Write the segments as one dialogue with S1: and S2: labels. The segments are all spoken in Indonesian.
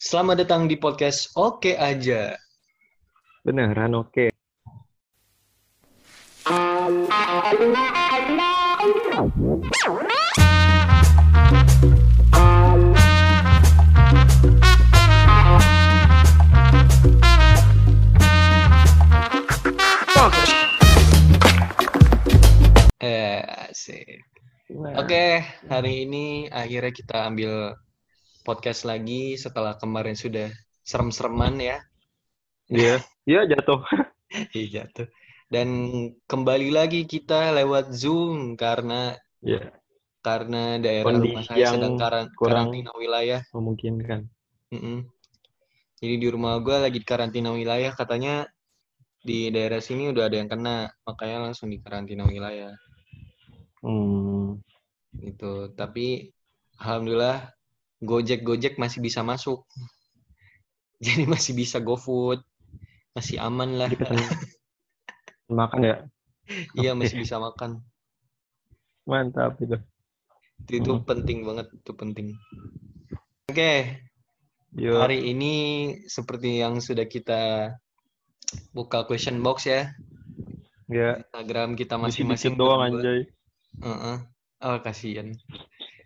S1: Selamat datang di podcast Oke Aja.
S2: Beneran oke.
S1: Eh, asik. Oke, hari ini akhirnya kita ambil podcast lagi setelah kemarin sudah serem-sereman ya.
S2: Iya, iya jatuh.
S1: Iya tuh. Dan kembali lagi kita lewat Zoom karena
S2: Iya,
S1: karena daerah
S2: Kondisi
S1: rumah saya sedang karan-
S2: kurang-
S1: karantina wilayah.
S2: memungkinkan.
S1: Mm-mm. Jadi di rumah gue lagi di karantina wilayah, katanya di daerah sini udah ada yang kena, makanya langsung di karantina wilayah
S2: Hmm,
S1: gitu. Tapi alhamdulillah Gojek Gojek masih bisa masuk. Jadi masih bisa GoFood, masih aman lah.
S2: makan ya,
S1: Iya masih bisa makan.
S2: mantap itu.
S1: Itu, itu
S2: Hmm.
S1: penting banget, itu penting. Oke,
S2: Yuk,
S1: hari ini seperti yang sudah kita buka question box ya.
S2: ya,
S1: Instagram kita
S2: masih
S1: masing-masing
S2: doang
S1: berdua.
S2: anjay.
S1: Heeh. Oh, kasihan.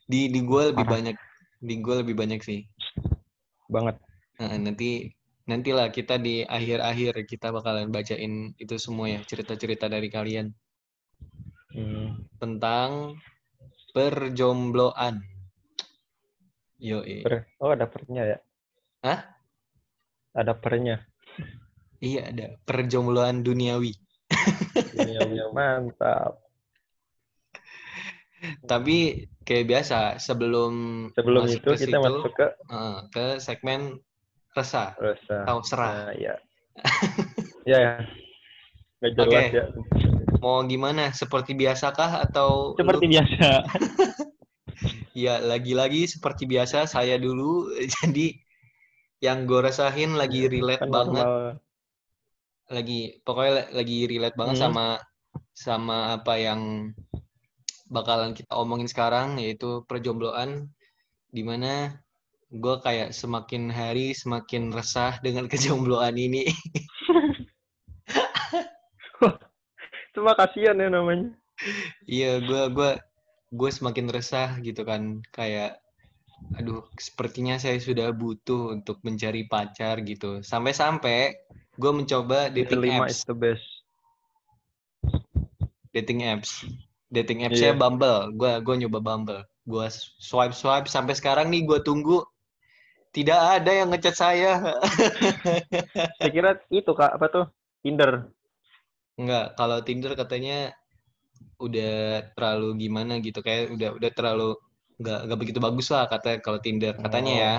S1: Di di gue lebih
S2: Parah.
S1: banyak, di gue lebih banyak sih.
S2: Banget.
S1: Heeh, nanti nantilah kita di akhir-akhir kita bakalan bacain itu semua ya cerita-cerita dari kalian
S2: Hmm,
S1: tentang perjombloan. Yo,
S2: per, oh ada pernya ya?
S1: Hah?
S2: Ada pernya.
S1: iya ada perjombloan duniawi.
S2: Iya, mantap.
S1: Tapi kayak biasa sebelum
S2: Sebelum
S1: masuk
S2: itu
S1: ke
S2: kita
S1: situ,
S2: masuk ke
S1: eh, ke segmen resah
S2: rasa.
S1: atau serah.
S2: Nah, ya. ya, ya. Gak jelas
S1: Oke.
S2: ya.
S1: Mau gimana? Seperti biasakah atau
S2: Seperti
S1: lu-
S2: biasa.
S1: Ya, lagi-lagi seperti biasa saya dulu. Jadi yang gue rasain lagi relate
S2: Kan
S1: banget,
S2: normal.
S1: lagi pokoknya la- lagi relate banget
S2: Hmm.
S1: sama sama apa yang bakalan kita omongin sekarang yaitu perjombloan di mana gue kayak semakin hari semakin resah dengan kejombloan ini.
S2: Cuma kasihan ya namanya.
S1: Iya, gue gua gue semakin resah gitu kan kayak aduh sepertinya saya sudah butuh untuk mencari pacar gitu. Sampai-sampai gue mencoba dating apps,
S2: is the best.
S1: dating apps. Dating apps saya
S2: Iya.
S1: Bumble. Gue gua nyoba Bumble. Gue swipe swipe sampai sekarang nih gue tunggu tidak ada yang ngechat saya.
S2: Saya kira itu kak apa tuh Tinder.
S1: Enggak, kalau Tinder katanya udah terlalu gimana gitu kayak udah udah terlalu nggak nggak begitu bagus lah kata kalau Tinder katanya
S2: Oh.
S1: ya.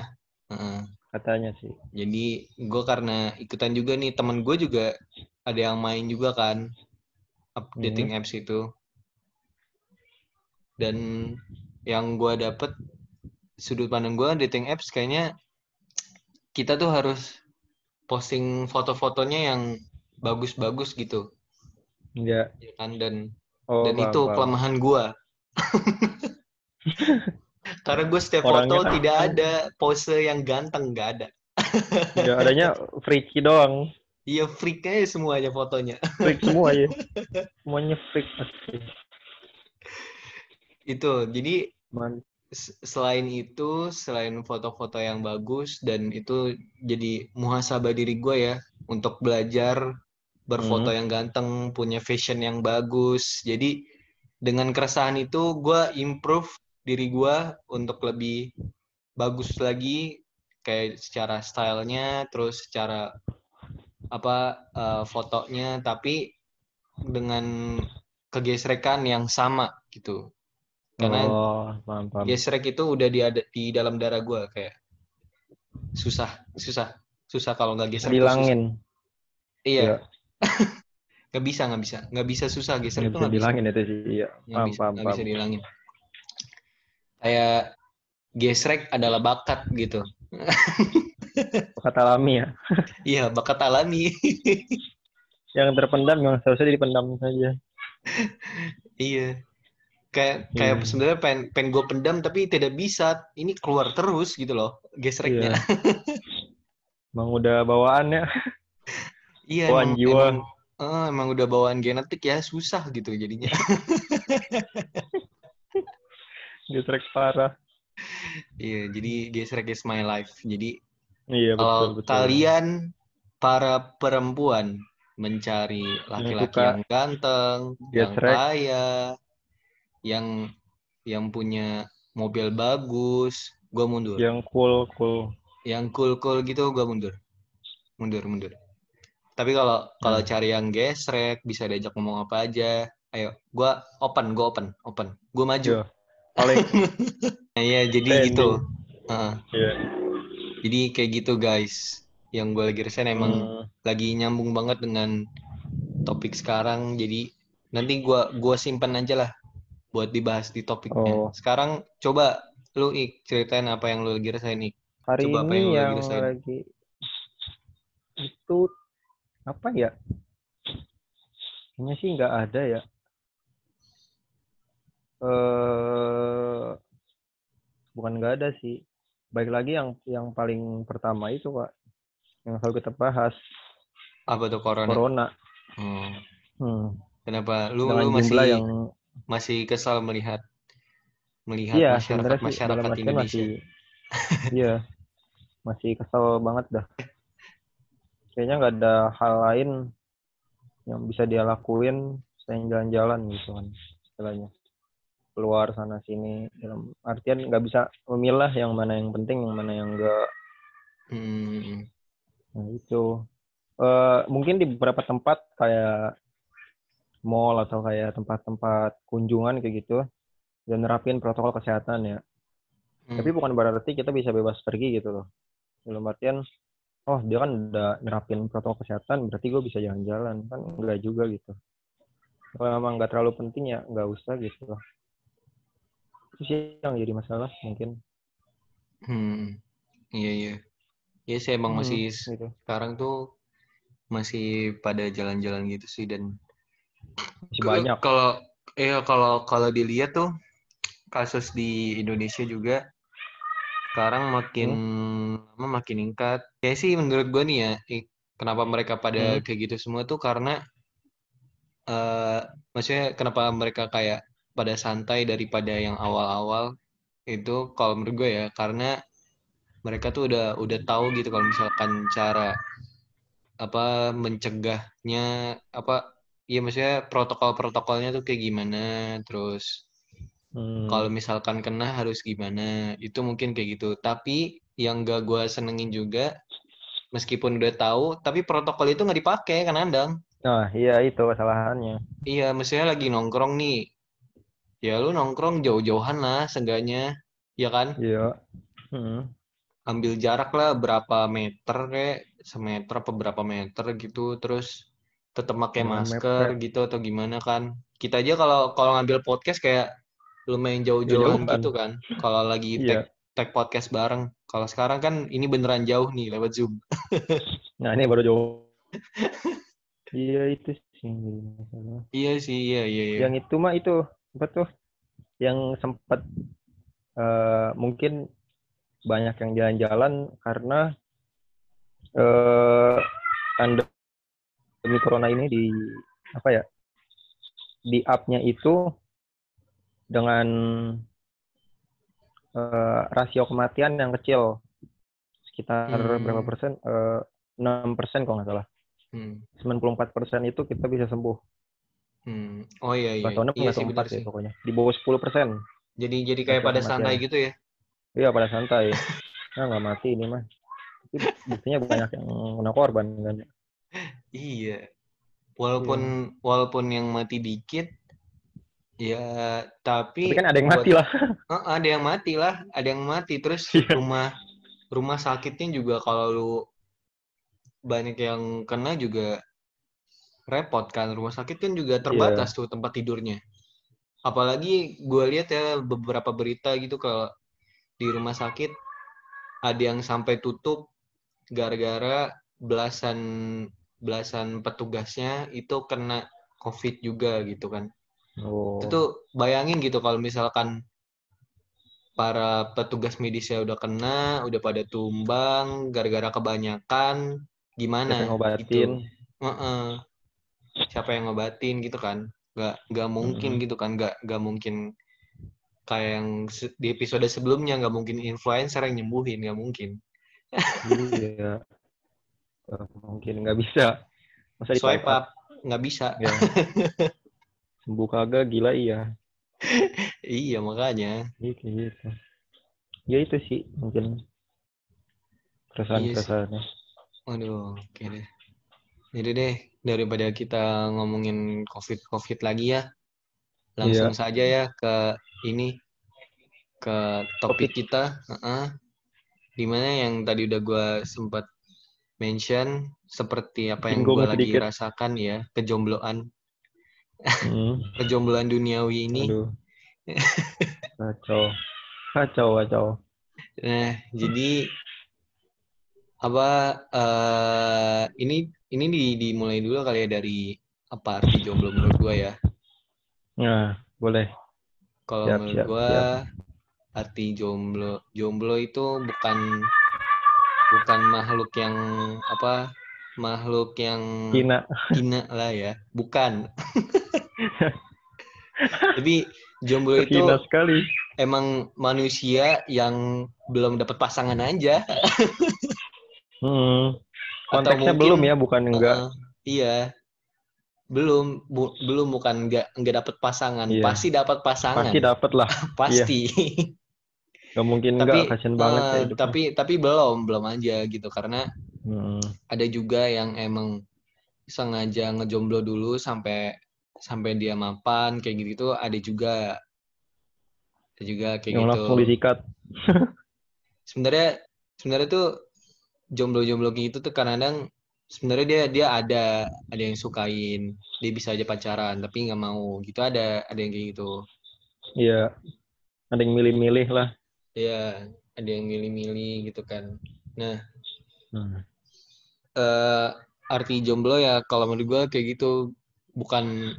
S1: Heeh.
S2: Katanya sih.
S1: Jadi gue karena ikutan juga nih temen gue juga ada yang main juga kan up
S2: Hmm.
S1: dating apps itu. Dan yang gue dapet sudut pandang gue dating apps kayaknya kita tuh harus posting foto-fotonya yang bagus-bagus gitu ya kan dan
S2: Oh,
S1: dan
S2: paham,
S1: itu
S2: paham.
S1: kelemahan gue. Karena gue setiap
S2: Orangnya
S1: foto tidak ada pose yang ganteng, nggak ada.
S2: Enggak adanya freaky doang.
S1: Iya freak aja semuanya fotonya.
S2: Freak semua ya. Semuanya freak pasti.
S1: Itu jadi
S2: Man.
S1: selain itu, selain foto-foto yang bagus dan itu jadi muhasabah diri gue ya untuk belajar berfoto
S2: Hmm.
S1: yang ganteng, punya fashion yang bagus. Jadi dengan keresahan itu gue improve diri gue untuk lebih bagus lagi kayak secara stylenya, terus secara apa eh, fotonya, tapi dengan kegesrekan yang sama gitu. Karena
S2: oh, paham, paham.
S1: gesrek itu udah di ada di dalam darah gue kayak susah susah susah kalau nggak gesrek susah.
S2: Bilangin.
S1: iya nggak bisa nggak bisa nggak bisa susah gesrek itu
S2: bisa
S1: nggak bisa
S2: bilangin itu sih. Iya. Paham,
S1: bisa
S2: paham,
S1: nggak
S2: paham.
S1: bisa dihilangin kayak gesrek adalah bakat gitu
S2: Kata alami ya.
S1: iya bakat alami
S2: Yang terpendam yang seharusnya dipendam saja.
S1: iya kayak kayak
S2: Iya.
S1: sebenarnya pengen pengen gue pendam tapi tidak bisa ini keluar terus gitu loh gesreknya
S2: Iya. Emang udah bawaannya.
S1: Iya,
S2: Bawaan
S1: emang,
S2: jiwa.
S1: emang, eh, emang udah bawaan genetik ya, susah gitu jadinya.
S2: Gesrek parah.
S1: Iya, jadi gesrek is my life. Jadi
S2: Iya, betul,
S1: kalau
S2: betul.
S1: kalian para perempuan mencari laki-laki yang ganteng, yang
S2: gesrek.
S1: kaya, yang yang punya mobil bagus, gue mundur.
S2: Yang cool, cool.
S1: Yang cool-cool gitu, gue mundur. Mundur, mundur. Tapi kalau kalau
S2: Hmm.
S1: cari yang gesrek, bisa diajak ngomong apa aja. Ayo, gue open, gue open, open. Gue maju.
S2: Iya. Paling,
S1: Nah, Iya, jadi
S2: Standing.
S1: gitu. Heeh.
S2: iya.
S1: Jadi kayak gitu guys. Yang gue lagi rasain emang
S2: Hmm,
S1: lagi nyambung banget dengan topik sekarang. Jadi nanti gua gua simpan aja lah buat dibahas di topiknya.
S2: Oh.
S1: Sekarang coba lu Ik ceritain apa yang lu lagi rasain Ik.
S2: hari
S1: Coba apa
S2: ini
S1: yang lu lagi
S2: yang
S1: rasain?
S2: lagi itu apa ya? Kayaknya sih nggak ada ya. Eh, bukan nggak ada sih. Baik lagi yang yang paling pertama itu pak, yang selalu kita bahas
S1: Apa tuh corona?
S2: corona.
S1: Hmm.
S2: Hmm.
S1: Kenapa? Lu
S2: Dengan
S1: lu masih
S2: yang
S1: masih kesal melihat melihat
S2: iya
S1: masyarakat
S2: sih
S1: masyarakat Indonesia.
S2: masih iya masih kesel banget dah. Kayaknya nggak ada hal lain yang bisa dia lakuin selain jalan-jalan gitu kan istilahnya keluar sana sini dalam artian nggak bisa memilah yang mana yang penting yang mana yang enggak
S1: Hmm.
S2: nah itu Eh mungkin di beberapa tempat kayak mall atau kayak tempat-tempat kunjungan kayak gitu dan nerapin protokol kesehatan ya.
S1: Hmm.
S2: tapi bukan berarti kita bisa bebas pergi gitu loh. Dalam artian oh dia kan udah nerapin protokol kesehatan berarti gue bisa jalan-jalan. Kan enggak juga gitu. Kalau memang nggak terlalu penting ya nggak usah gitu loh. Itu sih yang jadi masalah mungkin.
S1: Hmm. Iya iya. Iya sih emang
S2: Hmm,
S1: masih
S2: gitu.
S1: sekarang tuh masih pada jalan-jalan gitu sih dan
S2: masih banyak
S1: Kalau ya kalau kalau dilihat tuh kasus di Indonesia juga sekarang makin lama makin meningkat. Kayak sih menurut gue nih ya, kenapa mereka pada
S2: Hmm.
S1: kayak gitu semua tuh karena eh maksudnya kenapa mereka kayak pada santai daripada yang awal-awal itu kalau menurut gue ya karena mereka tuh udah udah tahu gitu kalau misalkan cara apa mencegahnya apa ya maksudnya protokol-protokolnya tuh kayak gimana terus
S2: Hmm,
S1: kalau misalkan kena harus gimana itu mungkin kayak gitu. Tapi yang gak gue senengin juga meskipun udah tahu tapi protokol itu nggak dipakai kan andang?
S2: Nah iya itu kesalahannya.
S1: Iya maksudnya lagi nongkrong nih. Ya lu nongkrong jauh-jauhan lah seenggaknya. Ya kan?
S2: Iya. Hmm,
S1: ambil jarak lah berapa meter kayak semeter apa berapa meter gitu terus tetap pakai masker
S2: mepet.
S1: gitu atau gimana kan. Kita aja kalau kalau ngambil podcast kayak lumayan jauh-jauhan
S2: Jauh-jauhan.
S1: gitu kan. Kalau lagi
S2: Iya.
S1: tag tag podcast bareng. Kalau sekarang kan ini beneran jauh nih lewat zoom.
S2: Nah ini baru jauh. Iya itu sih
S1: iya sih iya iya iya.
S2: Yang itu mah itu apa tuh? Yang sempat eh, mungkin banyak yang jalan-jalan karena eh pandemi corona ini di apa ya di up-nya itu dengan eh, rasio kematian yang kecil sekitar
S1: Hmm.
S2: berapa persen Eh, enam persen kalau nggak salah
S1: Hmm,
S2: 94 persen itu kita bisa sembuh
S1: hmm. oh iya iya
S2: tahunnya
S1: iya sih
S2: sih pokoknya di bawah 10 persen
S1: jadi jadi kayak
S2: Rasio
S1: pada
S2: kematian.
S1: santai gitu ya
S2: Iya pada santai. Nah nggak mati ini mah. Tapi buktinya banyak yang kena korban kan.
S1: Iya. Walaupun walaupun yang mati dikit ya tapi,
S2: Tapi kan ada yang
S1: buat-
S2: mati lah.
S1: Eh, ada yang mati lah, ada yang mati terus
S2: Iya.
S1: rumah rumah sakitnya juga kalau lu banyak yang kena juga repot kan. Rumah sakit kan juga terbatas tuh tempat tidurnya. Apalagi gue lihat ya beberapa berita gitu kalau di rumah sakit ada yang sampai tutup gara-gara belasan belasan petugasnya itu kena COVID juga gitu kan.
S2: Oh.
S1: Itu tuh bayangin gitu kalau misalkan para petugas medisnya udah kena, udah pada tumbang gara-gara kebanyakan, gimana?
S2: Siapa yang ngobatin?
S1: Gitu. Siapa yang ngobatin gitu kan? Gak gak mungkin
S2: Mm-mm.
S1: gitu kan? Gak gak mungkin kayak yang di episode sebelumnya nggak mungkin influencer yang nyembuhin nggak mungkin.
S2: Iya. Mungkin nggak bisa. Masa di
S1: Swipe up nggak bisa.
S2: Ya. Sembuh kagak gila iya.
S1: iya makanya.
S2: Iya kayak gitu. Ya itu sih mungkin keresahan-keresahannya.
S1: Waduh, oke deh. Jadi deh, daripada kita ngomongin COVID-COVID lagi ya, langsung
S2: Iya.
S1: saja ya ke ini, ke topik kita. Heeh. Di mana yang tadi udah gue sempat mention, seperti apa yang gue lagi
S2: sedikit.
S1: rasakan ya, kejombloan,
S2: Hmm.
S1: kejombloan duniawi ini.
S2: Aduh. Kacau. Kacau, kacau.
S1: Nah, jadi apa eh ini ini di, dimulai dulu kali ya dari apa arti jomblo menurut gue ya.
S2: Nah, boleh.
S1: Kalau menurut
S2: siap.
S1: arti jomblo jomblo itu bukan bukan makhluk yang apa makhluk yang
S2: Cina.
S1: hina lah ya, bukan. Tapi jomblo itu
S2: Cina sekali.
S1: emang manusia yang belum dapat pasangan aja.
S2: Hmm.
S1: Atau
S2: Konteksnya
S1: mungkin-
S2: belum ya, bukan enggak.
S1: Heeh, iya. Belum bu- belum bukan enggak enggak dapat pasangan,
S2: Iya.
S1: pasti dapat pasangan.
S2: Pasti dapet lah.
S1: Pasti.
S2: Gak mungkin
S1: tapi
S2: enggak, kasian banget
S1: eh,
S2: ya hidupnya.
S1: tapi tapi belum belum aja gitu karena
S2: Hmm.
S1: ada juga yang emang sengaja ngejomblo dulu sampai sampai dia mapan kayak gitu tuh ada juga ada juga kayak
S2: Yang
S1: gitu
S2: langsung disikat.
S1: sebenarnya sebenarnya tuh jomblo-jomblo kayak gitu tuh kadang-kadang sebenarnya dia dia ada ada yang sukain dia bisa aja pacaran tapi nggak mau gitu ada ada yang kayak gitu
S2: Iya. Ada yang milih-milih lah.
S1: Ya ada yang milih-milih gitu kan nah
S2: Hmm.
S1: eh arti jomblo ya kalau menurut gue kayak gitu bukan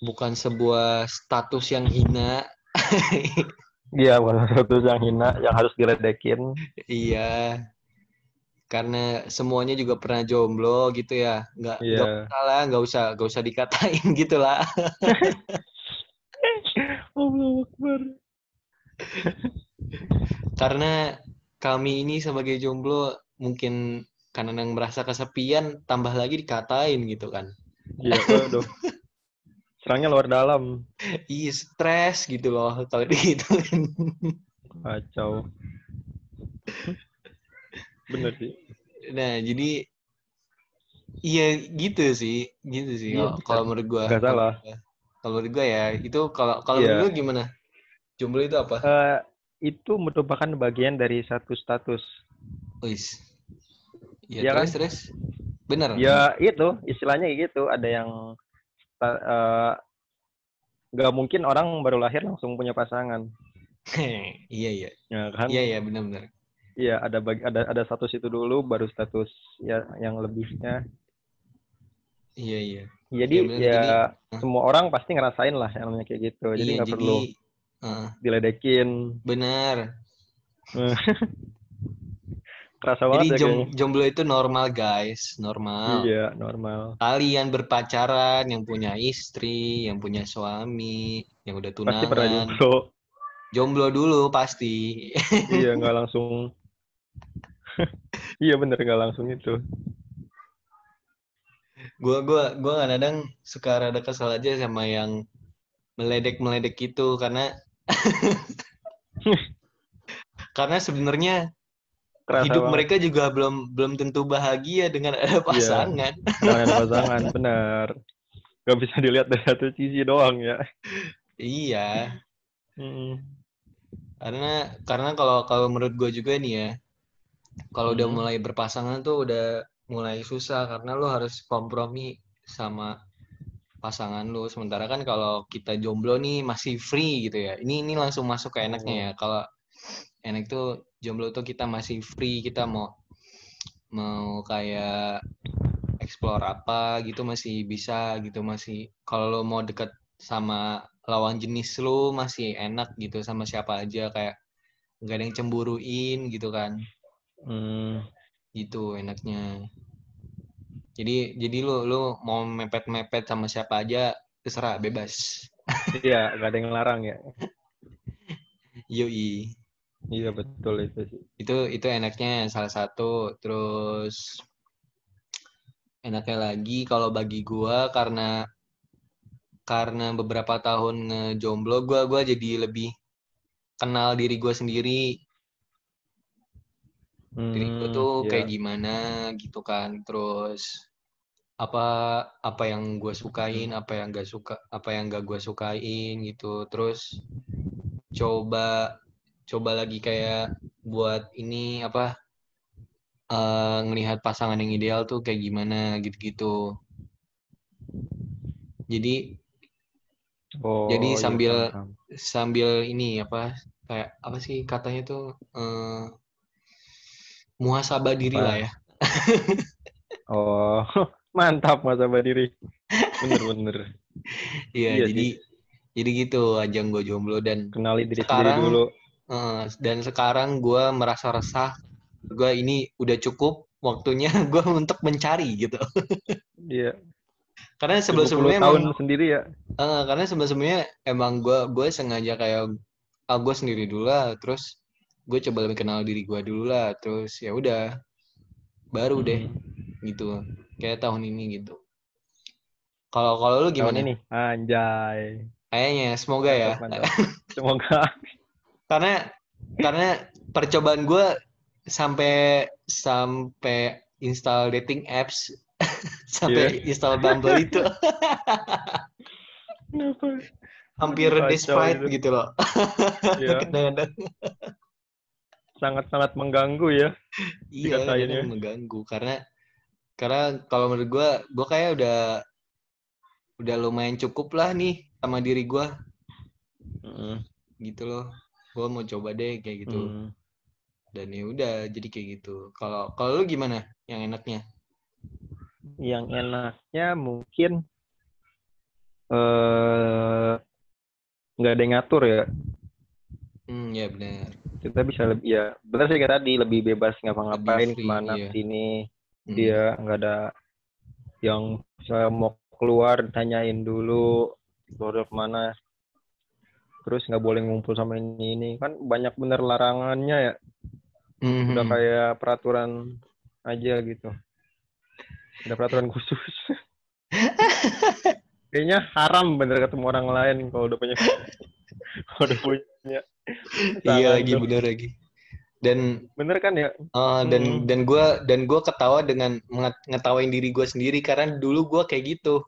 S1: bukan sebuah status yang hina
S2: Iya, bukan sesuatu yang hina, yang harus diledekin.
S1: iya karena semuanya juga pernah jomblo gitu ya nggak nggak
S2: Iya.
S1: usah lah nggak usah nggak usah dikatain gitu lah
S2: Allahu Akbar.
S1: Karena kami ini sebagai jomblo mungkin karena yang merasa kesepian tambah lagi dikatain gitu kan
S2: Iya, waduh. Serangnya luar dalam.
S1: iya stres gitu loh kalau digituin
S2: Kacau. Bener sih.
S1: Nah, jadi iya gitu sih, gitu sih.
S2: Iya,
S1: Kalau- menurut gua,
S2: Nggak salah.
S1: kalau menurut gua ya itu kalau kalau
S2: Iya.
S1: menurut lu gimana? Jomblo itu apa?
S2: Eh, itu merupakan bagian dari satu status.
S1: Wis.
S2: Iya
S1: Ya,
S2: kan?
S1: terus terus. Bener.
S2: Ya itu istilahnya gitu. Ada yang eh, nggak mungkin orang baru lahir langsung punya pasangan.
S1: iya iya.
S2: Ya kan?
S1: Iya iya benar-benar.
S2: Iya, ada bagi, ada ada status itu dulu, baru status ya yang lebihnya.
S1: Iya iya.
S2: Jadi
S1: bener.
S2: ya
S1: Jadi-
S2: semua orang pasti ngerasain lah yang namanya kayak gitu. Jadi
S1: iya,
S2: nggak perlu
S1: eh,
S2: diledekin.
S1: benar.
S2: Kerasa
S1: Jadi
S2: ya
S1: jom- jomblo itu normal, guys. Normal.
S2: Iya, normal.
S1: Kalian berpacaran, yang punya istri, yang punya suami, yang udah
S2: Pasti pernah
S1: tunangan.
S2: jomblo.
S1: Jomblo dulu pasti.
S2: iya, nggak langsung. iya bener nggak langsung itu.
S1: gua gua gua kadang suka rada kesel aja sama yang meledek meledek itu karena karena sebenarnya
S2: Kerasa
S1: hidup
S2: banget.
S1: mereka juga belum belum tentu bahagia dengan ada pasangan
S2: Jangan ada pasangan, benar. Gak bisa dilihat dari satu sisi doang ya.
S1: iya
S2: Mm.
S1: karena karena kalau kalau menurut gue juga nih ya kalau udah
S2: Hmm.
S1: mulai berpasangan tuh udah mulai susah karena lo harus kompromi sama pasangan lu. Sementara kan kalau kita jomblo nih masih free gitu ya. Ini ini langsung masuk ke enaknya ya. Kalau enak tuh jomblo tuh kita masih free kita mau mau kayak explore apa gitu masih bisa gitu. Masih kalau lo mau deket sama lawan jenis lu masih enak gitu sama siapa aja. Kayak nggak ada yang cemburuin gitu kan.
S2: Hmm.
S1: gitu enaknya jadi jadi lu lu mau mepet mepet sama siapa aja terserah bebas
S2: Iya, nggak ada yang larang ya.
S1: yoi
S2: Iya betul itu sih.
S1: itu itu enaknya salah satu terus enaknya lagi kalau bagi gua karena karena beberapa tahun ngejomblo gua gua jadi lebih kenal diri gua sendiri
S2: Hmm,
S1: tuh
S2: iya.
S1: kayak gimana gitu kan terus apa apa yang gue sukain apa yang gak suka apa yang gak gue sukain gitu terus coba coba lagi kayak buat ini apa eh ngelihat pasangan yang ideal tuh kayak gimana gitu-gitu jadi
S2: Oh,
S1: Jadi
S2: iya,
S1: sambil-
S2: paham.
S1: sambil ini apa kayak apa sih katanya tuh eh muhasabah diri lah ya
S2: Oh, mantap Mas diri. Bener-bener.
S1: iya
S2: Iya
S1: jadi jadi gitu ajang gue jomblo dan
S2: Kenali diri
S1: Sekarang-
S2: sendiri dulu.
S1: Eh, dan sekarang gue merasa resah. Gue ini udah cukup waktunya gue untuk mencari gitu.
S2: Iya.
S1: Karena
S2: 20
S1: sebelum-sebelumnya
S2: tahun
S1: emang,
S2: sendiri ya.
S1: eh, karena sebelum-sebelumnya emang gue gue sengaja kayak ah gue sendiri dulu lah. Terus gue coba lebih kenal diri gue dulu lah. Terus ya udah baru deh
S2: Hmm.
S1: gitu. Kayak tahun ini gitu. Kalau kalau lu
S2: Tahun
S1: gimana?
S2: ini. Anjay.
S1: Kayaknya semoga ya.
S2: Mantap, mantap. Semoga.
S1: karena karena percobaan gue sampai sampai install dating apps sampai install Bumble itu hampir
S2: itu.
S1: gitu loh
S2: Iya.
S1: kadang-kadang
S2: Sangat-sangat mengganggu ya.
S1: iya kadang
S2: ya.
S1: mengganggu karena karena kalau menurut gue gue kayak udah udah lumayan cukup lah nih sama diri gue
S2: Hmm.
S1: gitu loh gue mau coba deh kayak gitu
S2: Hmm.
S1: dan ya udah jadi kayak gitu kalau kalau lu gimana yang enaknya
S2: Yang enaknya mungkin eh nggak ada yang ngatur ya.
S1: hmm ya benar
S2: Kita bisa lebih ya benar sih kayak tadi lebih bebas ngapa-ngapain
S1: ke
S2: mana
S1: iya.
S2: sini.
S1: Hmm.
S2: Dia nggak ada yang saya mau keluar tanyain dulu keluar ke mana. Terus nggak boleh ngumpul sama ini ini kan banyak bener larangannya ya.
S1: Mhm.
S2: Udah kayak peraturan aja gitu. Ada peraturan khusus. Kayaknya haram bener ketemu orang lain kalau udah punya kalau udah punya.
S1: iya lagi bener lagi dan
S2: Bener kan ya?
S1: eh, dan
S2: Hmm.
S1: dan gue dan gua ketawa dengan ngetawain diri gue sendiri karena dulu gue kayak gitu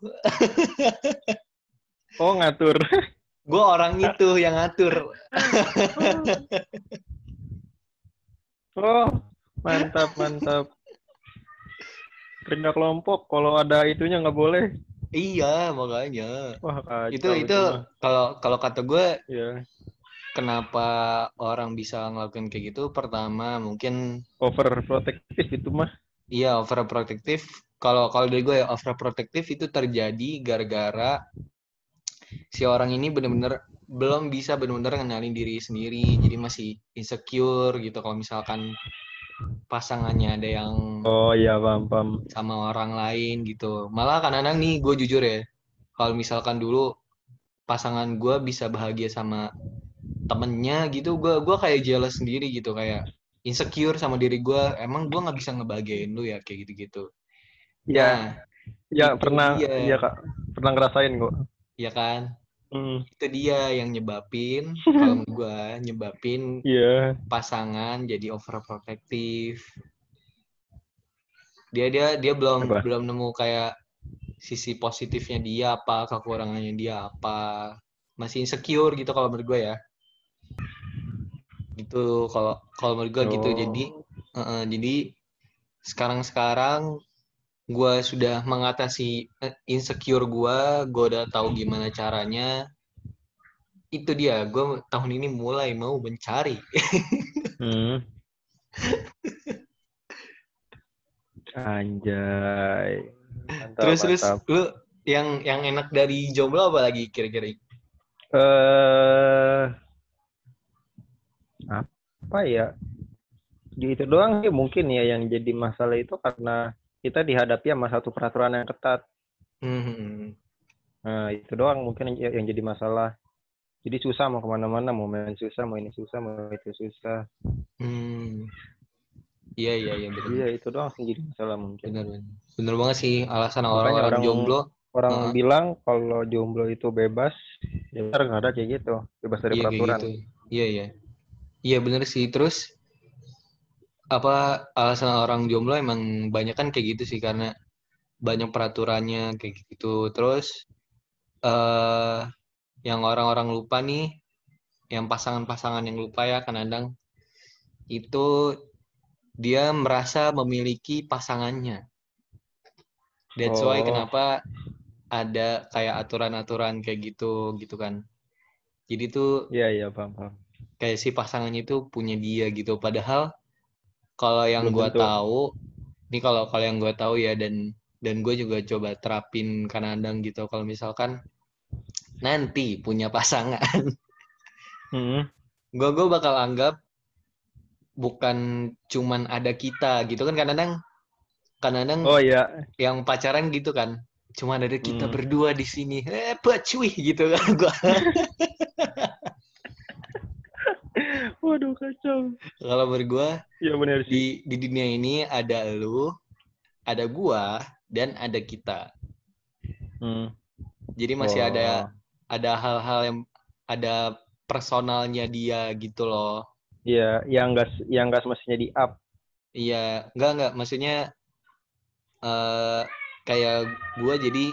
S2: Oh ngatur.
S1: gue orang itu yang ngatur
S2: Oh mantap mantap. Kerja kelompok kalau ada itunya nggak boleh.
S1: Iya makanya
S2: Wah kacau
S1: itu itu kalau kalau kata gue
S2: ya
S1: kenapa orang bisa ngelakuin kayak gitu pertama mungkin
S2: overprotective itu mah.
S1: Iya, overprotective. Kalau kalau dari gue ya overprotective itu terjadi gara-gara si orang ini bener-bener belum bisa bener-bener kenalin diri sendiri, jadi masih insecure gitu. Kalau misalkan pasangannya ada yang
S2: Oh iya paham paham.
S1: sama orang lain gitu. Malah kadang-kadang nih gue jujur ya, kalau misalkan dulu pasangan gue bisa bahagia sama temennya gitu, gue gua kayak jealous sendiri gitu, kayak insecure sama diri gue. Emang gue nggak bisa ngebahagiain lu ya kayak gitu-gitu.
S2: Iya
S1: Nah,
S2: ya pernah iya kak pernah ngerasain kok.
S1: ya kan?
S2: Hmm,
S1: Itu dia yang nyebabin, kalau menurut gue nyebabin
S2: Iya.
S1: pasangan jadi overprotective. Dia dia dia belum
S2: Apa?
S1: belum nemu kayak sisi positifnya dia apa, kekurangannya dia apa. Masih insecure gitu kalau menurut gue ya. Gitu kalau kalau menurut gue gitu.
S2: Oh.
S1: Jadi eh, jadi sekarang-sekarang gue sudah mengatasi eh, insecure gue, gue udah tahu gimana caranya. Itu dia, gue tahun ini mulai mau mencari.
S2: Hmm. Anjay. Mantap,
S1: terus terus
S2: mantap.
S1: lu yang yang enak dari jomblo apa lagi kira-kira?
S2: Eh apa ya? Gitu doang sih mungkin ya yang jadi masalah itu karena kita dihadapi sama satu peraturan yang ketat.
S1: Hmm.
S2: Nah, itu doang mungkin yang, yang jadi masalah. Jadi susah mau ke mana-mana, mau main susah, mau ini susah, mau itu susah.
S1: Hmm. Iya iya iya.
S2: Iya, itu doang sih jadi masalah mungkin.
S1: Benar benar. Benar banget sih alasan orang-orang
S2: orang-
S1: jomblo.
S2: Orang
S1: Heeh.
S2: bilang kalau jomblo itu bebas, ya benar nggak ada kayak gitu, bebas dari
S1: Iya
S2: peraturan.
S1: gitu. Iya iya. Iya benar sih. Terus apa alasan orang jomblo emang banyak kan kayak gitu sih karena banyak peraturannya kayak gitu. Terus eh yang orang-orang lupa nih, yang pasangan-pasangan yang lupa ya kadang itu dia merasa memiliki pasangannya. That's why
S2: Oh.
S1: kenapa ada kayak aturan-aturan kayak gitu gitu kan. Jadi tuh
S2: Iya, iya, paham, paham.
S1: kayak si pasangannya itu punya dia gitu. Padahal kalau yang
S2: tentu.
S1: tahu, ini kalau kalau yang gua tahu ya dan dan gue juga coba terapin kadang gitu. Kalau misalkan nanti punya pasangan,
S2: Hmm.
S1: gue gue bakal anggap bukan cuman ada kita gitu kan kadang-kadang kadang-kadang
S2: Oh iya,
S1: yang pacaran gitu kan cuma ada kita
S2: Hmm.
S1: berdua di sini eh cuy gitu kan gua
S2: waduh kacau.
S1: kalau menurut gua
S2: Iya benar sih.
S1: di di dunia ini ada lu ada gua dan ada kita
S2: Hmm.
S1: jadi masih
S2: Oh.
S1: ada ada hal-hal yang ada personalnya dia gitu loh
S2: Iya, yang enggak yang enggak semestinya di up.
S1: iya enggak enggak maksudnya eh kayak gua jadi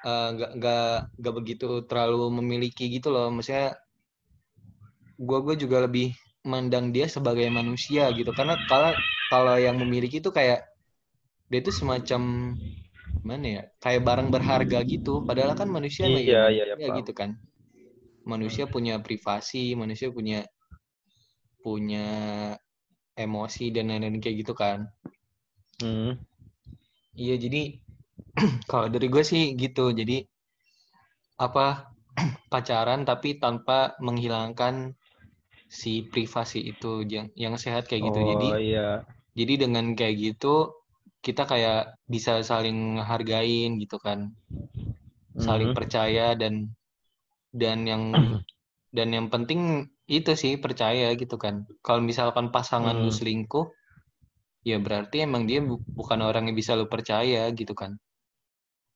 S1: eh, nggak nggak nggak begitu terlalu memiliki gitu loh maksudnya gua gua juga lebih mandang dia sebagai manusia gitu karena kalau kalau yang memiliki itu kayak dia itu semacam mana ya kayak barang berharga gitu padahal kan manusia
S2: Iya,
S1: ya
S2: iya, iya,
S1: manusia
S2: paham.
S1: gitu kan manusia punya privasi manusia punya punya emosi dan lain-lain kayak gitu kan
S2: Hmm.
S1: Iya, jadi kalau dari gue sih gitu. Jadi apa pacaran tapi tanpa menghilangkan si privasi itu yang yang sehat kayak gitu. Jadi
S2: Oh iya.
S1: jadi dengan kayak gitu kita kayak bisa saling hargain gitu kan. Saling
S2: Mhm.
S1: percaya dan dan yang dan yang penting itu sih percaya gitu kan. Kalau misalkan pasangan lu
S2: Hmm.
S1: selingkuh ya berarti emang dia bu- bukan orang yang bisa lu percaya gitu kan.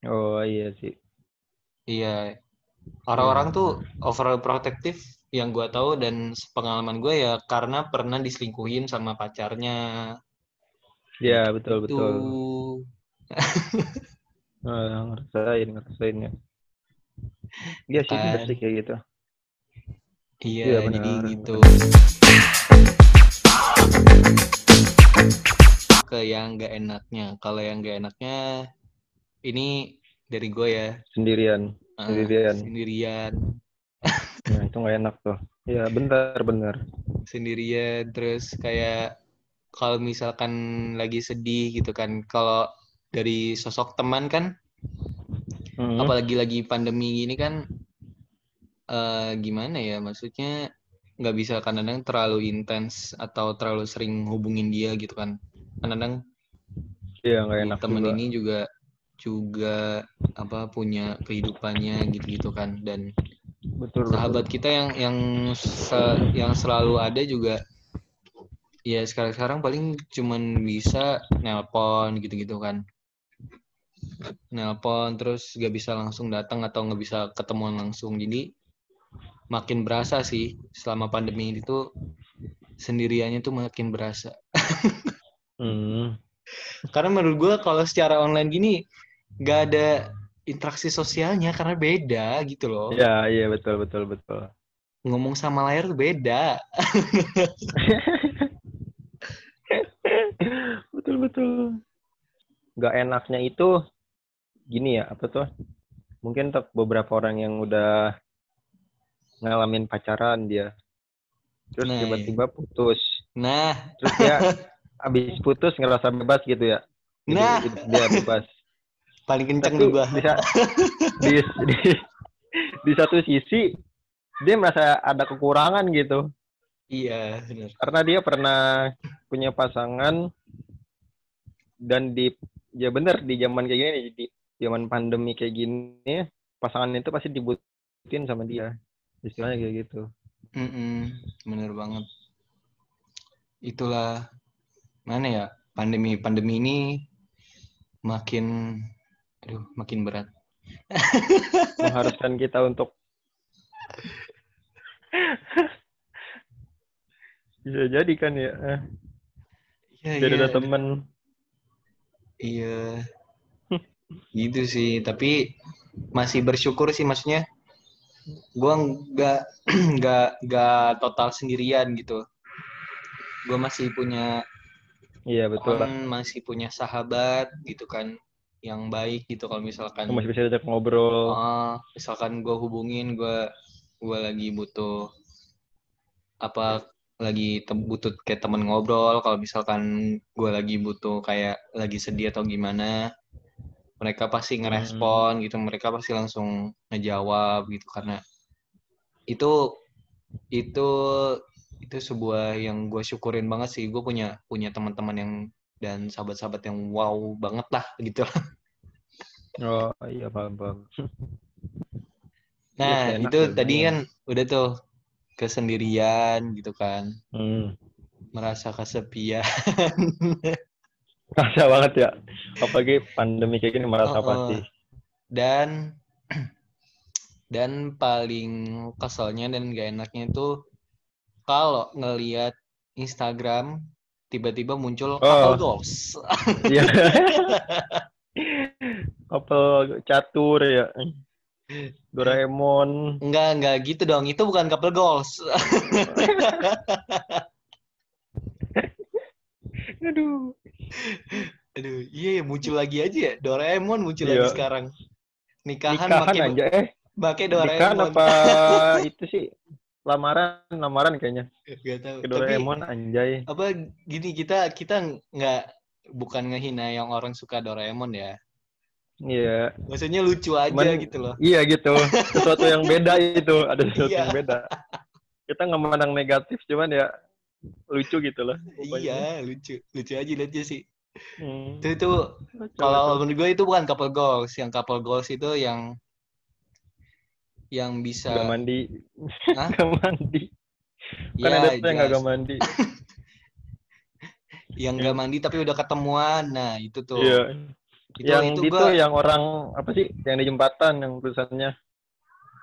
S2: Oh iya sih.
S1: Iya, orang-orang
S2: Iya,
S1: tuh overall protektif yang gua tahu dan pengalaman gue ya karena pernah diselingkuhin sama pacarnya.
S2: Iya, betul
S1: Tuh,
S2: betul. Ah, ngerasain, ngerasain ya. Iya sih, sih kayak gitu.
S1: iya, jadi
S2: benar,
S1: gitu. Ke yang gak enaknya, kalau yang gak enaknya ini dari gue ya,
S2: Sendirian. Sendirian.
S1: sendirian,
S2: Nah, itu nggak enak tuh. Iya, bentar, bener.
S1: sendirian, terus kayak kalau misalkan lagi sedih gitu kan, kalau dari sosok teman kan
S2: Mhm.
S1: apalagi lagi pandemi gini kan eh gimana ya maksudnya nggak bisa kadang-kadang terlalu intens atau terlalu sering hubungin dia gitu kan kadang-kadang
S2: Iya, nggak enak
S1: temen
S2: juga.
S1: ini juga juga apa punya kehidupannya gitu-gitu kan dan
S2: Betul, betul.
S1: sahabat kita yang yang se- yang selalu ada juga ya sekarang-sekarang paling cuman bisa nelpon gitu-gitu kan nelpon terus gak bisa langsung datang atau nggak bisa ketemuan langsung jadi makin berasa sih selama pandemi ini tuh sendiriannya tuh makin berasa
S2: Hmm.
S1: karena menurut gue kalau secara online gini nggak ada interaksi sosialnya karena beda gitu loh
S2: Iya, iya, betul, betul, betul.
S1: ngomong sama layar tuh beda
S2: betul, betul. Nggak enaknya itu gini ya, apa tuh? Mungkin untuk beberapa orang yang udah ngalamin pacaran dia. Terus
S1: Nah,
S2: tiba-tiba putus.
S1: nah
S2: Terus dia abis putus ngerasa bebas gitu ya.
S1: Nah.
S2: dia bebas.
S1: Paling kenceng tuh gua
S2: di, di, di, di satu sisi dia merasa ada kekurangan gitu.
S1: Iya benar.
S2: Karena dia pernah punya pasangan dan di ya bener di zaman kayak gini di zaman pandemi kayak gini pasangan itu pasti dibutuhin sama dia. Istilahnya kayak gitu.
S1: Mm-mm, bener banget. Itulah mana ya pandemi pandemi ini makin aduh makin berat.
S2: Mengharuskan kita untuk bisa jadi kan ya? Eh,
S1: Iya, iya,
S2: ada temen.
S1: Iya. Gitu sih tapi masih bersyukur sih maksudnya. Gua nggak nggak nggak total sendirian gitu. Gua masih punya
S2: iya betul lah
S1: teman masih punya sahabat gitu kan yang baik gitu kalau misalkan
S2: masih bisa ajak ngobrol.
S1: Oh, misalkan gue hubungin gue gue lagi butuh apa lagi tem- butuh kayak temen ngobrol kalau misalkan gue lagi butuh kayak lagi sedih atau gimana mereka pasti ngerespon gitu mereka pasti langsung ngejawab gitu karena itu itu itu sebuah yang gue syukurin banget sih. Gue punya punya teman-teman yang dan sahabat-sahabat yang wow banget lah gitu
S2: oh iya paham paham
S1: Nah,
S2: Iya, enak
S1: itu
S2: ya,
S1: tadi
S2: lumayan.
S1: kan udah tuh kesendirian gitu kan,
S2: hmm.
S1: merasa kesepian.
S2: Kerasa banget ya apalagi pandemi kayak gini merasa
S1: Oh, oh.
S2: pasti
S1: Dan dan paling keselnya dan gak enaknya itu kalau ngelihat Instagram tiba-tiba muncul couple
S2: Oh.
S1: goals.
S2: Iya. Couple catur ya. Doraemon.
S1: Enggak, enggak gitu dong. Itu bukan couple goals.
S2: Aduh.
S1: Aduh, iya ya muncul lagi aja ya. Doraemon muncul
S2: Iya.
S1: lagi sekarang. Nikahan,
S2: Nikahan
S1: pakai
S2: aja eh.
S1: pakai
S2: Nikahan
S1: Doraemon.
S2: apa itu sih? Lamaran, lamaran kayaknya.
S1: Gak tahu.
S2: Ke
S1: Tapi
S2: Doraemon anjay.
S1: apa gini kita kita nggak bukan ngehina yang orang suka Doraemon ya.
S2: Iya.
S1: Maksudnya lucu aja
S2: Cuman-
S1: gitu loh.
S2: Iya gitu. Sesuatu yang beda itu. Ada sesuatu
S1: Iya.
S2: yang beda. Kita nggak memandang negatif, cuman ya lucu gitu pokoknya.
S1: Iya, lucu. Lucu aja liatnya sih.
S2: Hmm.
S1: Itu itu kalau menurut gue itu bukan couple goals. Yang couple goals itu yang yang bisa
S2: Gak mandi.
S1: Hah?
S2: Gak mandi. Kan
S1: ya
S2: ada tuh yang gak mandi.
S1: yang nggak mandi tapi udah ketemuan. Nah, itu tuh.
S2: Iya.
S1: Itu
S2: yang
S1: itu
S2: itu
S1: gua
S2: yang orang apa sih? Yang di jembatan yang tulisannya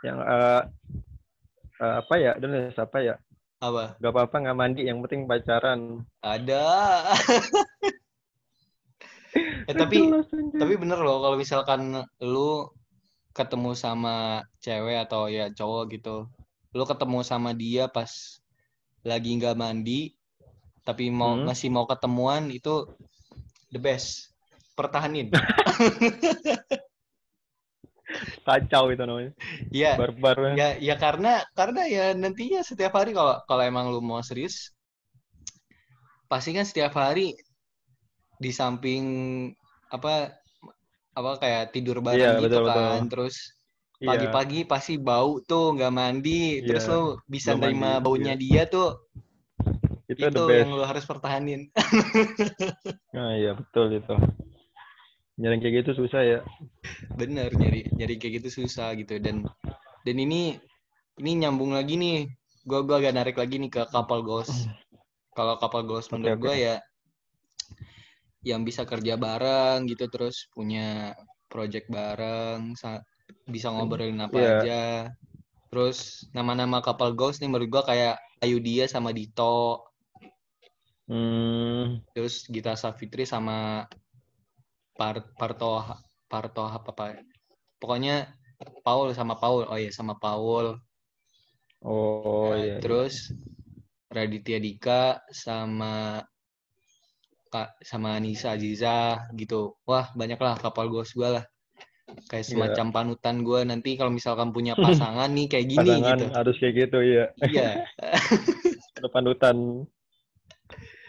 S2: yang eh eh, apa ya? Dulu apa ya?
S1: apa?
S2: Gak apa-apa nggak mandi, yang penting pacaran.
S1: Ada. eh, tapi. Tapi bener loh kalau misalkan lu ketemu sama cewek atau ya cowok gitu, lu ketemu sama dia pas lagi nggak mandi, tapi mau
S2: Hmm.
S1: masih mau ketemuan itu the best. Pertahanin.
S2: kacau itu namanya.
S1: ya,
S2: Barbar.
S1: ya, ya karena karena ya nantinya setiap hari kalau kalau emang lu mau serius, pasti kan setiap hari di samping apa apa kayak tidur bareng
S2: Iya,
S1: gitu
S2: betul, betul.
S1: kan, terus
S2: Iya.
S1: pagi-pagi pasti bau tuh nggak mandi terus
S2: Iya,
S1: lo bisa
S2: belum
S1: nerima
S2: mandi,
S1: baunya dia tuh
S2: itu,
S1: itu, yang lo harus pertahanin
S2: Nah, iya betul itu. Nyari kayak gitu susah ya.
S1: bener nyari nyari kayak gitu susah gitu dan dan ini ini nyambung lagi nih gua gua agak narik lagi nih ke couple goals kalau couple goals
S2: Oke,
S1: menurut
S2: oke.
S1: gua ya yang bisa kerja bareng gitu terus punya project bareng sa- bisa ngobrolin apa
S2: Iya.
S1: aja. Terus nama-nama couple goals nih menurut gua kayak Ayu Dia sama Dito.
S2: Hmm,
S1: terus Gita Savitri sama Par Parto Parto apa apa pokoknya Paul sama Paul oh iya sama Paul.
S2: Oh
S1: Nah,
S2: iya.
S1: terus Raditya Dika sama Kak sama Nisa Aziza gitu wah banyak lah kapal ghost gue lah kayak
S2: Iya.
S1: semacam panutan gue nanti kalau misalkan punya pasangan nih kayak gini
S2: Pasangan
S1: gitu
S2: harus kayak gitu iya.
S1: iya
S2: Ada panutan.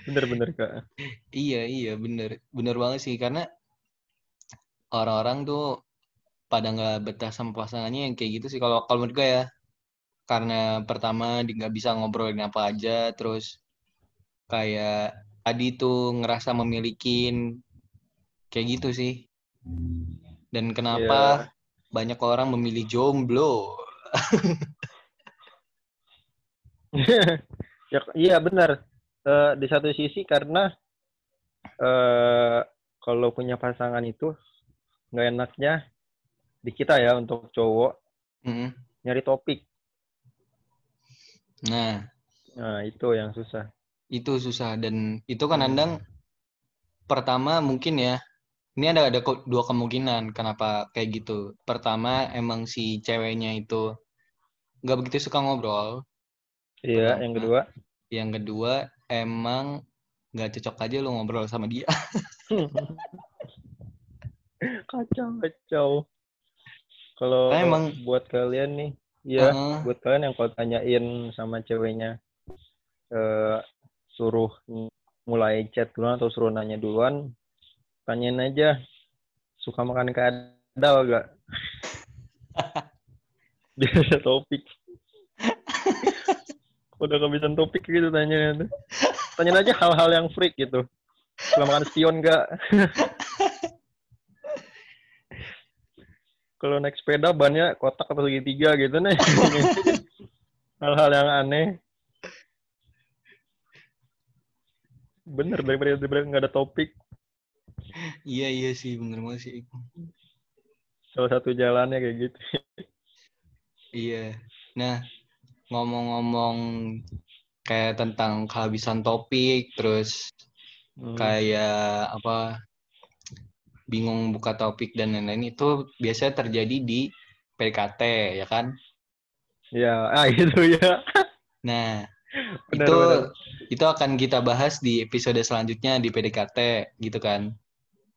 S2: Bener-bener kak.
S1: iya iya bener bener banget sih karena orang-orang tuh pada nggak betah sama pasangannya yang kayak gitu sih kalau kalau menurut gue ya karena pertama nggak bisa ngobrolin apa aja terus kayak tadi tuh ngerasa memilikin kayak gitu sih dan kenapa banyak orang memilih jomblo
S2: ya, iya benar. Eh, di satu sisi karena eh kalau punya pasangan itu nggak enaknya di kita ya untuk cowok
S1: Mm.
S2: nyari topik.
S1: nah
S2: Nah, itu yang susah.
S1: Itu susah dan itu kan
S2: Hmm.
S1: andang pertama mungkin ya ini ada ada dua kemungkinan kenapa kayak gitu pertama emang si ceweknya itu nggak begitu suka ngobrol
S2: Iya,
S1: Pertama.
S2: yang kedua.
S1: yang kedua emang nggak cocok aja lo ngobrol sama dia
S2: kacau, kacau. Kalau
S1: Karena emang
S2: buat kalian nih, ya
S1: Heeh.
S2: buat kalian yang kalau tanyain sama ceweknya eh suruh mulai chat duluan atau suruh nanya duluan, tanyain aja suka makan kadal gak? Dia ada topik. Udah kehabisan topik gitu tanya Tanyain aja hal-hal yang freak gitu. Suka makan spion gak? Kalau naik sepeda bannya kotak atau segitiga gitu nih. Hal-hal yang aneh. Bener daripada daripada nggak ada topik.
S1: iya iya sih bener banget sih
S2: Salah satu jalannya kayak gitu.
S1: iya nah ngomong-ngomong kayak tentang kehabisan topik terus
S2: Hmm.
S1: kayak apa bingung buka topik dan lain-lain itu biasanya terjadi di PDKT ya kan
S2: Ya, ah itu ya.
S1: nah
S2: Benar,
S1: itu
S2: benar.
S1: itu akan kita bahas di episode selanjutnya di PDKT gitu kan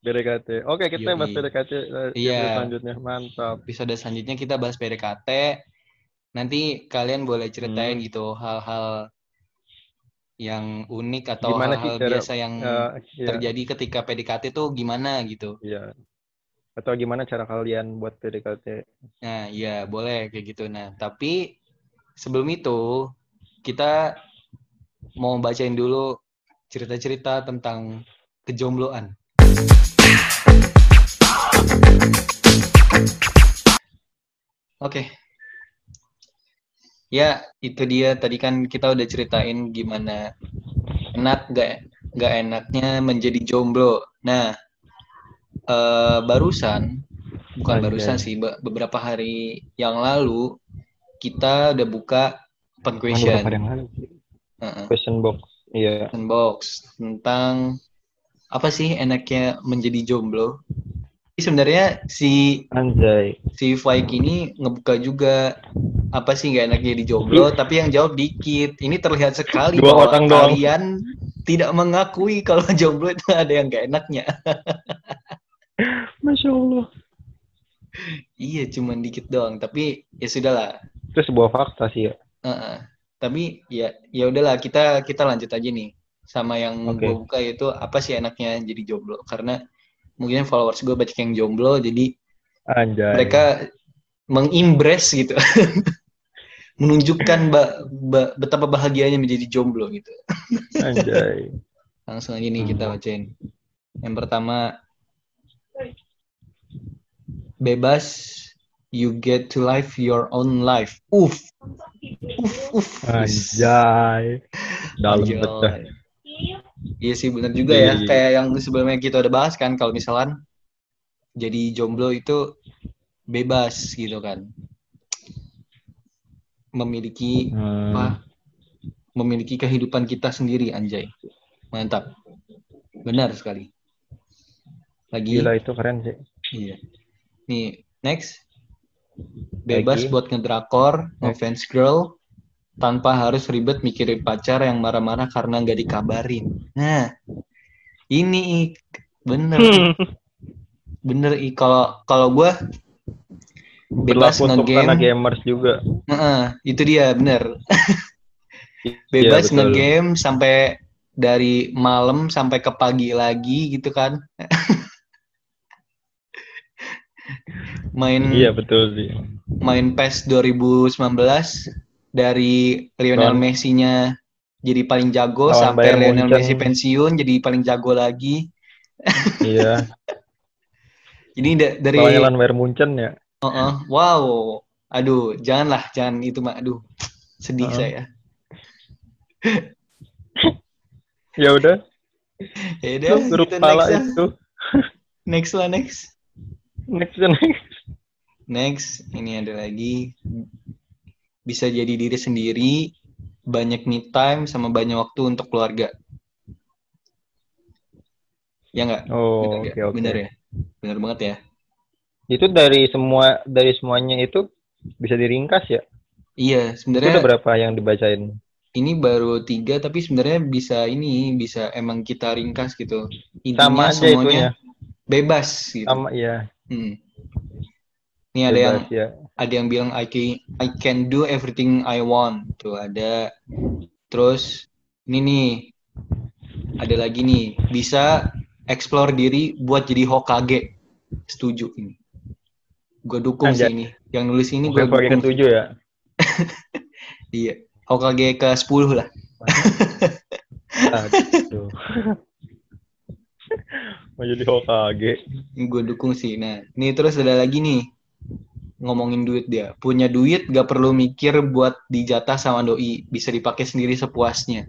S2: PDKT. Oke, kita
S1: Yoi.
S2: bahas PDKT eh,
S1: Iya.
S2: episode selanjutnya. Mantap.
S1: episode selanjutnya kita bahas PDKT nanti kalian boleh
S2: Hmm.
S1: ceritain gitu hal-hal yang unik atau hal-hal biasa yang
S2: Eh, iya,
S1: terjadi ketika PDKT tuh gimana gitu
S2: iya. Atau gimana cara kalian buat PDKT?
S1: Nah, iya boleh kayak gitu. Nah, tapi sebelum itu kita mau bacain dulu cerita-cerita tentang kejombloan. Oke. Ya, itu dia. Tadi kan kita udah ceritain gimana enak gak, gak enaknya menjadi jomblo. Nah, eh, barusan, bukan barusan sih, be- beberapa hari yang lalu kita udah buka open question? Heeh,
S2: Question box. Iya.
S1: question box tentang apa sih enaknya menjadi jomblo. Sebenarnya si
S2: Anjay.
S1: si Faik ini ngebuka juga apa sih nggak enaknya di jomblo, tapi yang jawab dikit. Ini terlihat sekali
S2: Dua
S1: bahwa
S2: orang doang.
S1: kalian tidak mengakui kalau jomblo itu ada yang nggak enaknya.
S2: Masya Allah.
S1: Iya, cuman dikit doang. Tapi ya sudahlah.
S2: Itu sebuah fakta sih ya.
S1: Heeh. Tapi ya ya udahlah kita kita lanjut aja nih sama yang
S2: Oke.
S1: gue buka itu apa sih enaknya jadi jomblo? Karena mungkin followers gue banyak yang jomblo, jadi
S2: Anjay.
S1: mereka mengimbres gitu, menunjukkan ba- ba- betapa bahagianya menjadi jomblo gitu.
S2: Anjay.
S1: Langsung aja nih kita bacain. Yang pertama, bebas, you get to live your own life. Uff, uff, uff.
S2: Anjay. Dalam betul.
S1: Iya sih benar juga ya.
S2: Iya.
S1: Kayak yang sebelumnya kita udah bahas kan kalau misalkan jadi jomblo itu bebas gitu kan. Memiliki
S2: Hmm.
S1: apa? Memiliki kehidupan kita sendiri anjay. Mantap. Benar sekali. Lagi
S2: Gila itu keren sih.
S1: Iya. Nih, next. Bebas
S2: Lagi.
S1: buat ngedrakor, ngefans girl, tanpa harus ribet mikirin pacar yang marah-marah karena nggak dikabarin. Nah, ini bener, Ik. bener Ik. Kalau kalau gue bebas ngegame,
S2: gamers juga.
S1: Heeh, itu dia bener.
S2: Iya,
S1: Bebas
S2: betul.
S1: ngegame sampai dari malam sampai ke pagi lagi gitu kan. main
S2: Iya betul sih.
S1: main PES 2019 dari Lionel Messi-nya jadi paling jago
S2: Lawan
S1: sampai
S2: Bayern
S1: Lionel
S2: Munchen.
S1: Messi pensiun jadi paling jago lagi.
S2: Iya.
S1: Jadi da- dari
S2: lawan Bayern Munchen ya.
S1: Heeh. wow, aduh, janganlah, jangan itu mah, aduh, sedih
S2: Heeh.
S1: saya.
S2: Ya udah.
S1: Ya udah,
S2: grup
S1: gitu, next lah.
S2: itu.
S1: Next lah, next.
S2: Next next.
S1: Next, ini ada lagi bisa jadi diri sendiri, banyak me time sama banyak waktu untuk keluarga. Ya nggak?
S2: Oh,
S1: Bener
S2: oke oke.
S1: Bener ya? Bener banget ya?
S2: Itu dari semua dari semuanya itu bisa diringkas ya.
S1: Iya, sebenarnya
S2: berapa yang dibacain?
S1: ini baru tiga, tapi sebenarnya bisa ini, bisa emang kita ringkas gitu.
S2: Sama
S1: Intinya
S2: aja
S1: semuanya
S2: itunya.
S1: bebas gitu.
S2: Sama ya.
S1: Hmm. Ini ada yang
S2: ya.
S1: ada yang bilang I can, I can do everything I want tuh ada terus ini nih ada lagi nih bisa explore diri buat jadi Hokage setuju ini gue dukung sih
S2: Anjay.
S1: ini yang nulis ini gue dukung
S2: ketujuh ya.
S1: iya Hokage ke 10 lah
S2: Aduh. Mau jadi Hokage.
S1: gue dukung sih nah ini terus ada lagi nih ngomongin duit dia. Punya duit gak perlu mikir buat dijatah sama doi. Bisa dipakai sendiri sepuasnya.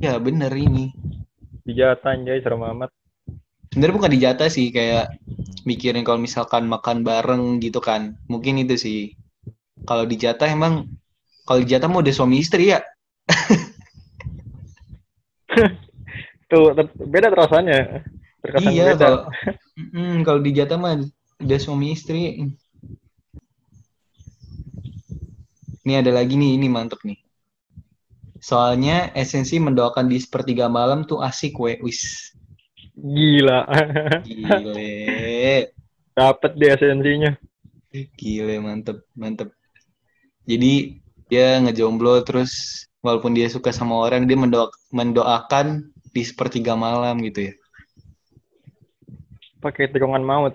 S1: Ya bener ini.
S2: Dijatah anjay serem amat.
S1: sebenarnya bukan dijatah sih kayak mikirin kalau misalkan makan bareng gitu kan. Mungkin itu sih. Kalau dijatah emang kalau dijatah mau udah suami istri ya.
S2: Tuh, beda rasanya. Terkesan
S1: iya
S2: beda.
S1: kalau Mm, kalau dijatah mah udah suami istri ini ada lagi nih ini mantep nih soalnya esensi mendoakan di sepertiga malam tuh asik we wis
S2: Gila.
S1: gile
S2: Dapet dia esensinya.
S1: Gile, mantep, mantep. Jadi dia ngejomblo terus walaupun dia suka sama orang dia mendoa- mendoakan di sepertiga malam gitu ya.
S2: Pakai tikungan maut.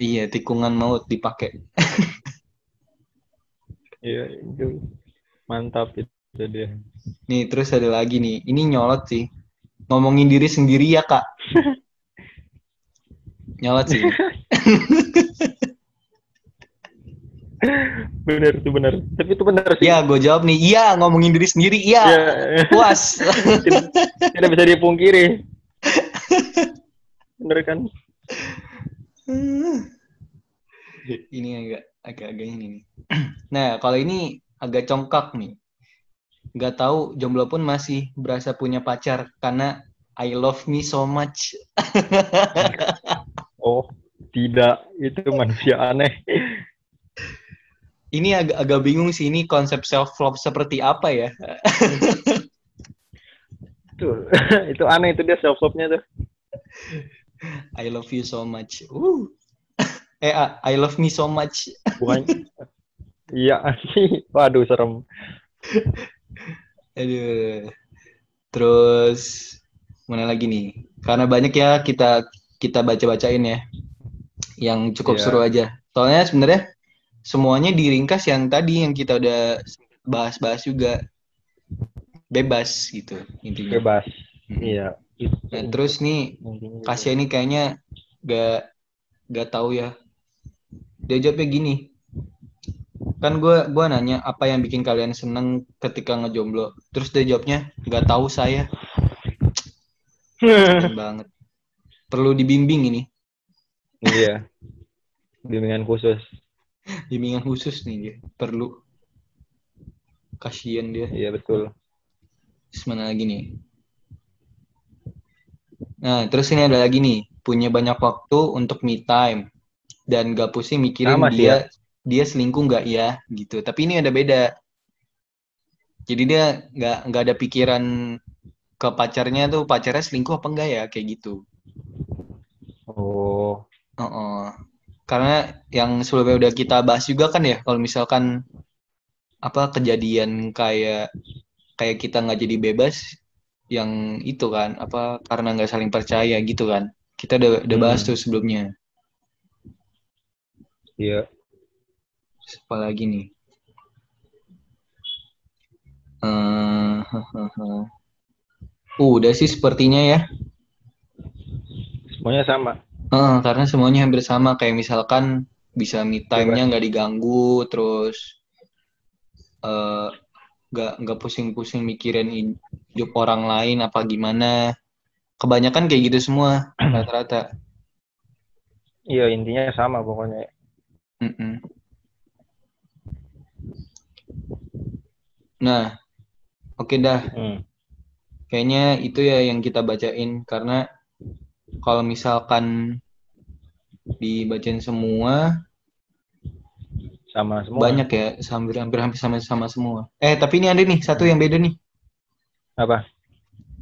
S1: Iya, tikungan maut dipakai.
S2: Iya, itu mantap itu dia.
S1: Nih, terus ada lagi nih. Ini nyolot sih. Ngomongin diri sendiri ya, Kak. nyolot sih.
S2: Bener itu bener. Tapi itu bener sih.
S1: Iya, gue jawab nih. Iya, ngomongin diri sendiri. Iya.
S2: Iya.
S1: Puas.
S2: tidak, tidak bisa dipungkiri. Bener kan?
S1: ini agak agak-agak ini nih. Nah, kalau ini agak congkak nih. Nggak tahu jomblo pun masih berasa punya pacar karena I love me so much.
S2: Oh, tidak. Itu manusia aneh.
S1: Ini agak agak bingung sih ini konsep self love seperti apa ya?
S2: Itu, itu aneh itu dia self love-nya tuh.
S1: I love you so much. Uh. Eh, ah, I love me so much.
S2: Bukan Iya sih. Waduh, serem.
S1: Aduh. Terus mana lagi nih? Karena banyak ya kita kita baca-bacain ya. Yang cukup
S2: Iya.
S1: seru aja. Soalnya sebenarnya semuanya diringkas yang tadi yang kita udah bahas-bahas juga. Bebas gitu intinya.
S2: Bebas. Iya.
S1: Nah, terus nih
S2: gitu.
S1: Kasia ini kayaknya gak gak tahu ya. Dia jawabnya gini. Kan gue gua nanya apa yang bikin kalian seneng ketika ngejomblo. Terus dia jawabnya gak tahu saya. Banget. Perlu dibimbing ini.
S2: iya. Bimbingan khusus.
S1: Bimbingan khusus nih dia. Perlu. Kasian dia.
S2: Iya, betul.
S1: Terus mana lagi nih? Nah, terus ini ada lagi nih. Punya banyak waktu untuk me time. Dan gak pusing mikirin
S2: Sama sih
S1: dia dia selingkuh nggak ya gitu. Tapi ini ada beda. Jadi dia nggak nggak ada pikiran ke pacarnya tuh pacarnya selingkuh apa enggak ya kayak gitu.
S2: Oh.
S1: Heeh. Karena yang sebelumnya udah kita bahas juga kan ya kalau misalkan apa kejadian kayak kayak kita nggak jadi bebas yang itu kan apa karena nggak saling percaya gitu kan kita udah udah bahas
S2: Hmm.
S1: tuh sebelumnya
S2: Iya.
S1: Apa lagi nih? Eh, udah sih sepertinya ya.
S2: Semuanya sama.
S1: Eh, karena semuanya hampir sama. Kayak misalkan bisa me time-nya nggak diganggu, terus eh nggak nggak pusing-pusing mikirin hidup orang lain apa gimana. Kebanyakan kayak gitu semua rata-rata.
S2: Iya, intinya sama pokoknya.
S1: Mm-mm. Nah, oke dah.
S2: Hmm.
S1: Kayaknya itu ya yang kita bacain karena kalau misalkan dibacain semua
S2: Sama semua.
S1: banyak ya hampir hampir hampir sama sama semua. Eh tapi ini ada nih satu yang beda nih.
S2: Apa?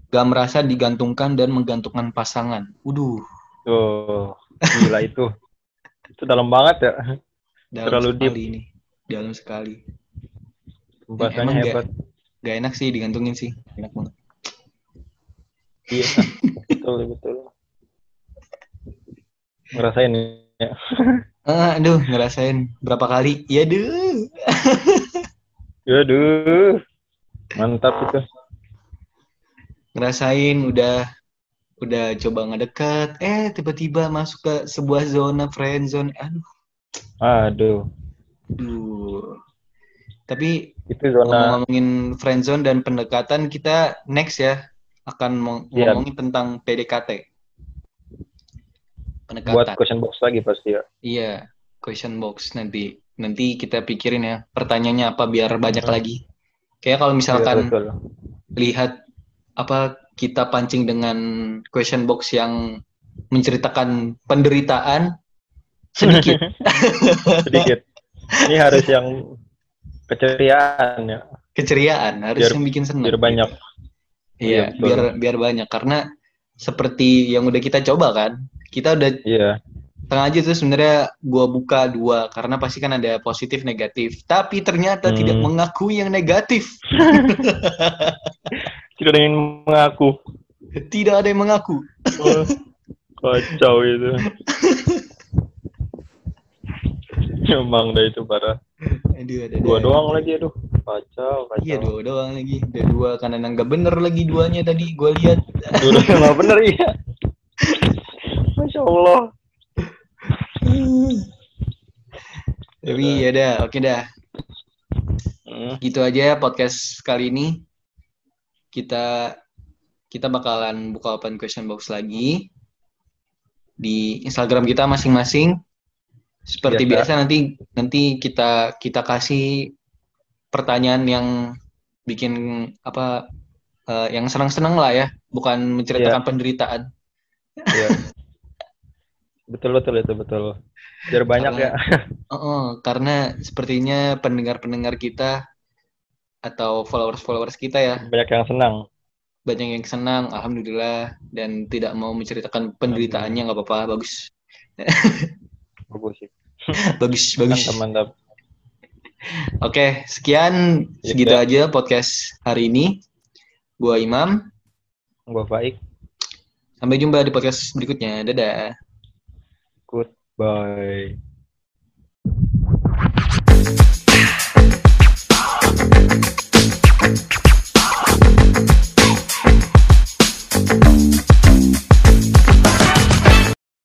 S1: Gak merasa digantungkan dan menggantungkan pasangan. Waduh,
S2: Tuh, gila itu. itu dalam banget ya.
S1: Dalam
S2: Terlalu
S1: sekali ini. Dalam sekali.
S2: Pembahasannya hebat.
S1: Gak enak sih digantungin sih. Enak banget.
S2: Iya, betul betul. Ngerasain ya.
S1: Ah, aduh, ngerasain berapa kali? Ya duh.
S2: Aduh. Mantap itu.
S1: ngerasain udah udah coba ngedekat eh tiba-tiba masuk ke sebuah zona friend zone aduh
S2: Aduh.
S1: aduh. tapi
S2: Itu zona
S1: ngomongin friend zone dan pendekatan kita next ya akan
S2: Iya.
S1: ngomongin tentang PDKT
S2: buat
S1: pendekatan
S2: question box lagi pasti ya.
S1: iya question box nanti nanti kita pikirin ya pertanyaannya apa biar banyak
S2: Hmm.
S1: lagi kayak kalau
S2: Iya,
S1: misalkan
S2: betul.
S1: lihat apa kita pancing dengan question box yang menceritakan penderitaan sedikit.
S2: Sedikit. Ini harus yang keceriaan ya,
S1: Keceriaan harus
S2: Biar-
S1: yang bikin senang.
S2: biar banyak.
S1: Iya,
S2: betul.
S1: biar biar banyak karena seperti yang udah kita coba kan. Kita udah
S2: Iya,
S1: tengah aja tuh sebenarnya gua buka dua karena pasti kan ada positif negatif. Tapi ternyata
S2: Hmm.
S1: tidak mengakui yang negatif.
S2: tidak ada yang mengaku.
S1: Tidak ada yang mengaku.
S2: Oh, Kacau itu. Emang dah itu parah.
S1: Aduh, ada
S2: Dua doang lagi aduh. Kacau, kacau.
S1: Iya dua doang lagi. Ada dua karena nggak bener lagi duanya tadi gua lihat.
S2: Dua nggak bener iya. Masya Allah.
S1: Tapi ya dah, oke dah.
S2: Hmm,
S1: Gitu aja podcast kali ini. Kita kita bakalan buka open question box lagi di Instagram kita masing-masing. Seperti
S2: Biasa.
S1: biasa nanti nanti kita kita kasih pertanyaan yang bikin apa eh, yang senang-senang lah ya, bukan menceritakan penderitaan.
S2: Iya. Betul betul itu betul. Biar banyak ya.
S1: Oh, oh, karena sepertinya pendengar-pendengar kita atau followers-followers kita ya
S2: Banyak yang senang.
S1: banyak yang senang, alhamdulillah, dan tidak mau menceritakan penderitaannya nggak apa-apa, bagus,
S2: bagus sih.
S1: bagus, bagus.
S2: Mantap, mantap.
S1: Oke, sekian
S2: ya
S1: segitu aja podcast hari ini. Gua Imam,
S2: gua Faik.
S1: Sampai jumpa di podcast berikutnya. Dadah.
S2: Goodbye. Thank.